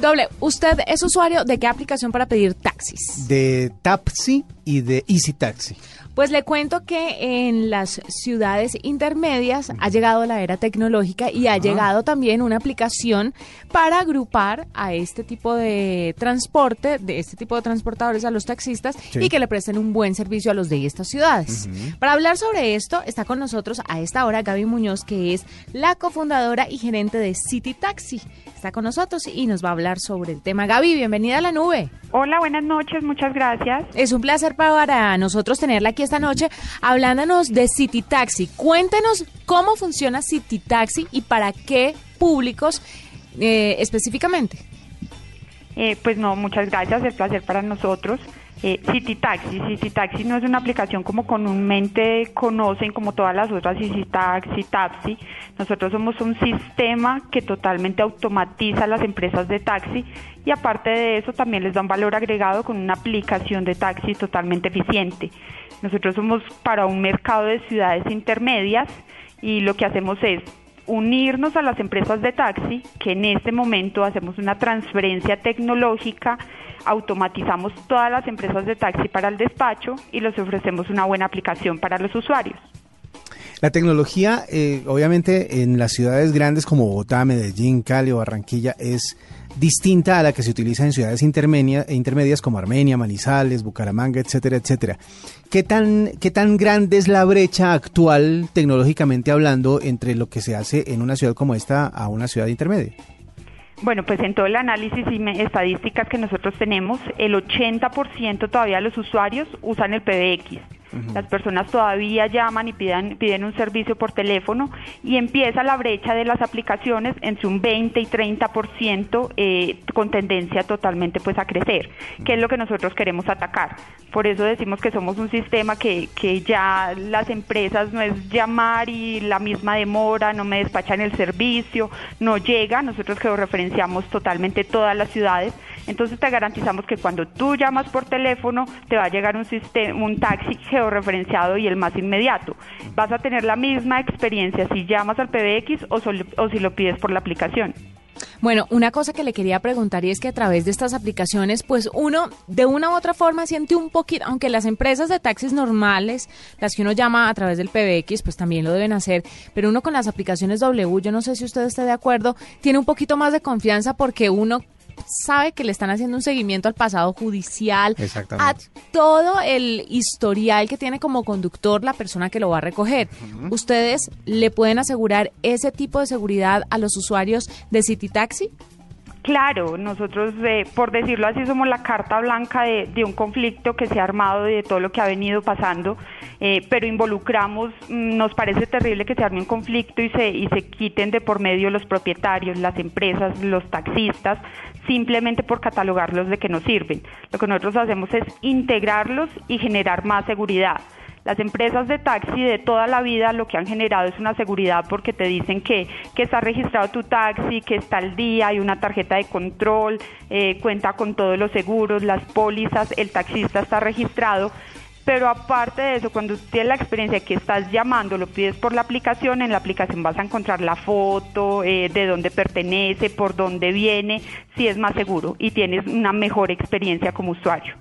Doble, ¿usted es usuario de qué aplicación para pedir taxis? De Tapsi y de Easy Taxi. Pues le cuento que en las ciudades intermedias ha llegado la era tecnológica y ha llegado también una aplicación para agrupar a este tipo de transporte, de este tipo de transportadores a los taxistas y que le presten un buen servicio a los de estas ciudades. Para hablar sobre esto está con nosotros a esta hora Gaby Muñoz, que es la cofundadora y gerente de City Taxi. Está con nosotros y nos va a hablar sobre el tema. Gaby, bienvenida a la nube. Hola, buenas noches, muchas gracias. Es un placer para nosotros tenerla aquí esta noche hablándonos de City Taxi. Cuéntenos cómo funciona City Taxi y para qué públicos eh, específicamente. Eh, pues no, muchas gracias, el placer para nosotros. Eh, City Taxi. City Taxi no es una aplicación como comúnmente conocen, como todas las otras, City Taxi, Taxi. Nosotros somos un sistema que totalmente automatiza las empresas de taxi y aparte de eso también les da un valor agregado con una aplicación de taxi totalmente eficiente. Nosotros somos para un mercado de ciudades intermedias y lo que hacemos es unirnos a las empresas de taxi, que en este momento hacemos una transferencia tecnológica, automatizamos todas las empresas de taxi para el despacho y les ofrecemos una buena aplicación para los usuarios. La tecnología, eh, obviamente, en las ciudades grandes como Bogotá, Medellín, Cali o Barranquilla es distinta a la que se utiliza en ciudades intermedias como Armenia, Manizales, Bucaramanga, etcétera, etcétera. ¿Qué tan, ¿Qué tan grande es la brecha actual, tecnológicamente hablando, entre lo que se hace en una ciudad como esta a una ciudad intermedia? Bueno, pues en todo el análisis y estadísticas que nosotros tenemos, el 80% todavía de los usuarios usan el PBX. Las personas todavía llaman y piden, piden un servicio por teléfono y empieza la brecha de las aplicaciones entre un 20 y 30% eh, con tendencia totalmente pues a crecer, que es lo que nosotros queremos atacar. Por eso decimos que somos un sistema que, que ya las empresas no es llamar y la misma demora, no me despachan el servicio, no llega, nosotros que lo referenciamos totalmente todas las ciudades, entonces te garantizamos que cuando tú llamas por teléfono te va a llegar un, sistema, taxi georreferenciado y el más inmediato. Vas a tener la misma experiencia si llamas al PBX o, o si lo pides por la aplicación. Bueno, una cosa que le quería preguntar y es que a través de estas aplicaciones, pues uno de una u otra forma siente un poquito, aunque las empresas de taxis normales, las que uno llama a través del PBX, pues también lo deben hacer, pero uno con las aplicaciones W, yo no sé si usted está de acuerdo, tiene un poquito más de confianza porque uno sabe que le están haciendo un seguimiento al pasado judicial, a todo el historial que tiene como conductor la persona que lo va a recoger. ¿Ustedes le pueden asegurar ese tipo de seguridad a los usuarios de City Taxi? Claro, nosotros, eh, por decirlo así, somos la carta blanca de, un conflicto que se ha armado y de todo lo que ha venido pasando, eh, pero involucramos, mm, nos parece terrible que se arme un conflicto y se, y se quiten de por medio los propietarios, las empresas, los taxistas, simplemente por catalogarlos de que no sirven. Lo que nosotros hacemos es integrarlos y generar más seguridad. Las empresas de taxi de toda la vida lo que han generado es una seguridad porque te dicen que, que está registrado tu taxi, que está al día, hay una tarjeta de control, eh, cuenta con todos los seguros, las pólizas, el taxista está registrado. Pero aparte de eso, cuando tienes la experiencia que estás llamando, lo pides por la aplicación, en la aplicación vas a encontrar la foto, eh, de dónde pertenece, por dónde viene, si es más seguro y tienes una mejor experiencia como usuario.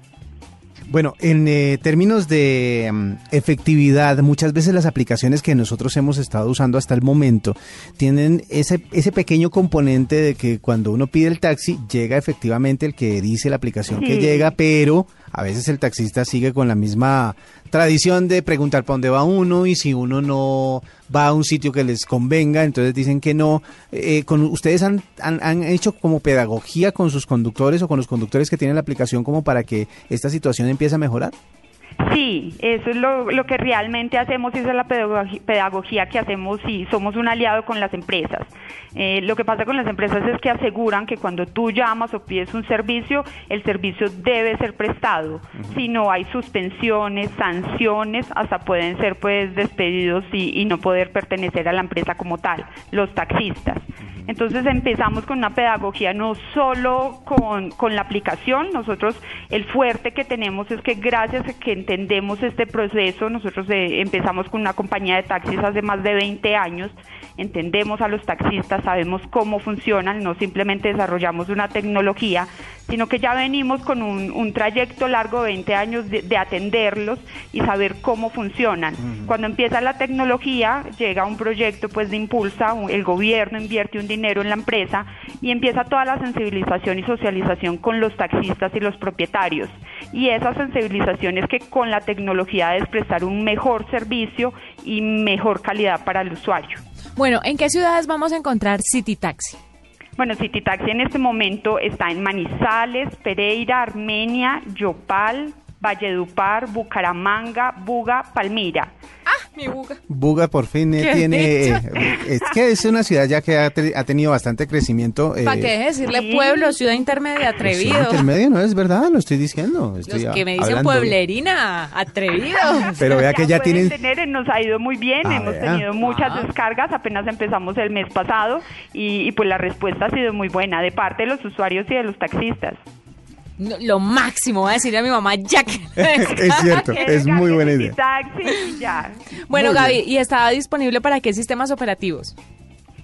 Bueno, en eh, términos de mm, efectividad, muchas veces las aplicaciones que nosotros hemos estado usando hasta el momento tienen ese, ese pequeño componente de que cuando uno pide el taxi, llega efectivamente el que dice la aplicación que llega, pero a veces el taxista sigue con la misma tradición de preguntar para dónde va uno y si uno no va a un sitio que les convenga, entonces dicen que no. Eh, con, ¿Ustedes han, han, hecho como pedagogía con sus conductores o con los conductores que tienen la aplicación como para que esta situación empiece a mejorar? Sí, eso es lo, lo, que realmente hacemos y esa es la pedagogía, que hacemos y somos un aliado con las empresas. Eh, lo que pasa con las empresas es que aseguran que cuando tú llamas o pides un servicio, el servicio debe ser prestado. Si no hay suspensiones, sanciones, hasta pueden ser pues despedidos y, y, no poder pertenecer a la empresa como tal, los taxistas. Entonces empezamos con una pedagogía no solo con, con la aplicación, nosotros el fuerte que tenemos es que gracias a que entendemos este proceso, nosotros eh, empezamos con una compañía de taxis hace más de 20 años, entendemos a los taxistas, sabemos cómo funcionan, no simplemente desarrollamos una tecnología, sino que ya venimos con un, un trayecto largo de 20 años de, de atenderlos y saber cómo funcionan. Cuando empieza la tecnología, llega un proyecto pues de impulsa, el gobierno invierte un dinero en la empresa y empieza toda la sensibilización y socialización con los taxistas y los propietarios. Y esa sensibilización es que con la tecnología es prestar un mejor servicio y mejor calidad para el usuario. Bueno, ¿en qué ciudades vamos a encontrar City Taxi? Bueno, City Taxi en este momento está en Manizales, Pereira, Armenia, Yopal, Valledupar, Bucaramanga, Buga, Palmira. Mi Buga. Buga por fin eh, ¿Qué tiene... dicho? eh, es que es una ciudad ya que ha, ha tenido bastante crecimiento. eh, ¿Para qué decirle pueblo, ciudad intermedia, atrevido? intermedio, no es verdad, lo estoy diciendo. Estoy Los que me dicen hablando. pueblerina, atrevido. Pero vea que ya pueden tienen... tener, nos ha ido muy bien, Ah, hemos vea. tenido muchas Ah. descargas, apenas empezamos el mes pasado y, y pues la respuesta ha sido muy buena de parte de los usuarios y de los taxistas. No, Lo máximo, voy a decirle a mi mamá ya que Es cierto, es muy buena idea. Taxi, y ya. Bueno, Muy Gaby, bien. ¿y está disponible para qué sistemas operativos?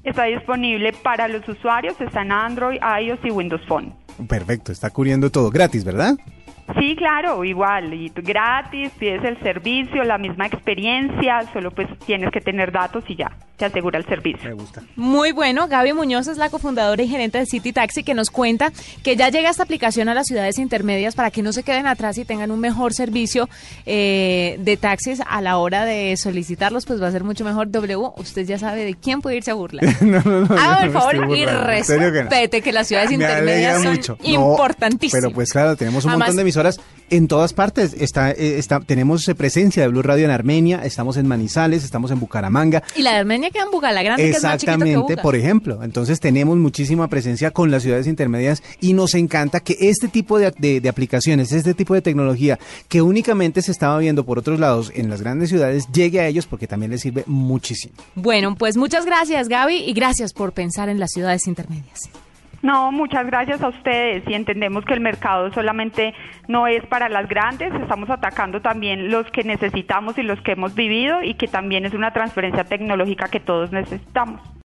Está disponible para los usuarios, está en Android, iOS y Windows Phone. Perfecto, está cubriendo todo gratis, ¿verdad? Sí, claro, igual, y gratis, pides el servicio, la misma experiencia, solo pues tienes que tener datos y ya, te asegura el servicio. Me gusta. Muy bueno, Gaby Muñoz es la cofundadora y gerente de City Taxi que nos cuenta que ya llega esta aplicación a las ciudades intermedias para que no se queden atrás y tengan un mejor servicio eh, de taxis a la hora de solicitarlos, pues va a ser mucho mejor. W, usted ya sabe de quién puede irse a burlar. No, no, no. el me favor y serio que no. respete que las ciudades Me intermedias son mucho. No, importantísimas. pero pues claro, tenemos un Además- montón de emisoras en todas partes. Está, eh, está, tenemos eh, presencia de Blue Radio en Armenia, estamos en Manizales, estamos en Bucaramanga. Y la de Armenia queda en la grande, que es más que Exactamente, Buga. por ejemplo. Entonces tenemos muchísima presencia con las ciudades intermedias y nos encanta que este tipo de, de- de aplicaciones, este tipo de tecnología que únicamente se estaba viendo por otros lados en las grandes ciudades, llegue a ellos porque también les sirve muchísimo. Bueno, pues muchas gracias, Gaby, y gracias por pensar en las ciudades intermedias. No, muchas gracias a ustedes y entendemos que el mercado solamente no es para las grandes, estamos atacando también los que necesitamos y los que hemos vivido y que también es una transferencia tecnológica que todos necesitamos.